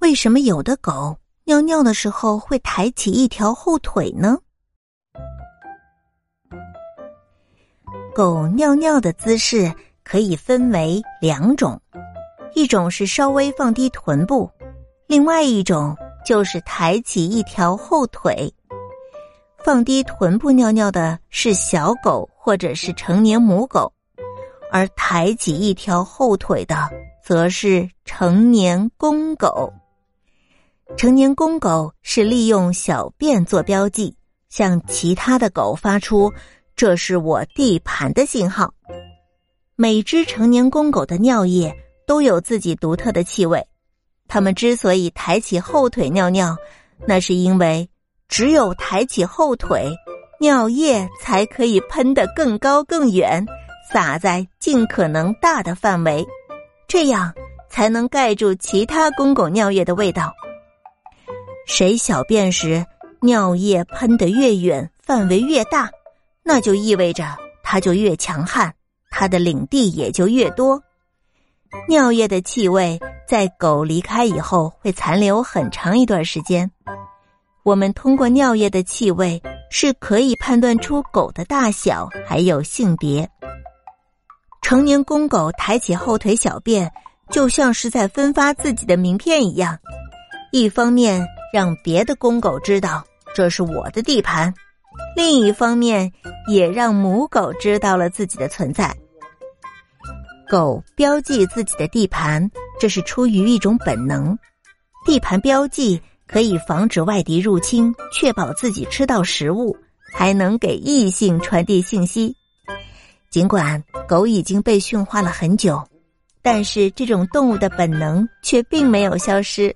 为什么有的狗尿尿的时候会抬起一条后腿呢？狗尿尿的姿势可以分为两种，一种是稍微放低臀部，另外一种就是抬起一条后腿。放低臀部尿尿的是小狗或者是成年母狗，而抬起一条后腿的则是成年公狗。成年公狗是利用小便做标记，向其他的狗发出“这是我地盘”的信号。每只成年公狗的尿液都有自己独特的气味，它们之所以抬起后腿尿尿，那是因为。只有抬起后腿，尿液才可以喷得更高更远，洒在尽可能大的范围，这样才能盖住其他公狗尿液的味道。谁小便时尿液喷得越远，范围越大，那就意味着它就越强悍，它的领地也就越多。尿液的气味在狗离开以后会残留很长一段时间。我们通过尿液的气味是可以判断出狗的大小还有性别。成年公狗抬起后腿小便，就像是在分发自己的名片一样，一方面让别的公狗知道这是我的地盘，另一方面也让母狗知道了自己的存在。狗标记自己的地盘，这是出于一种本能，地盘标记。可以防止外敌入侵，确保自己吃到食物，还能给异性传递信息。尽管狗已经被驯化了很久，但是这种动物的本能却并没有消失。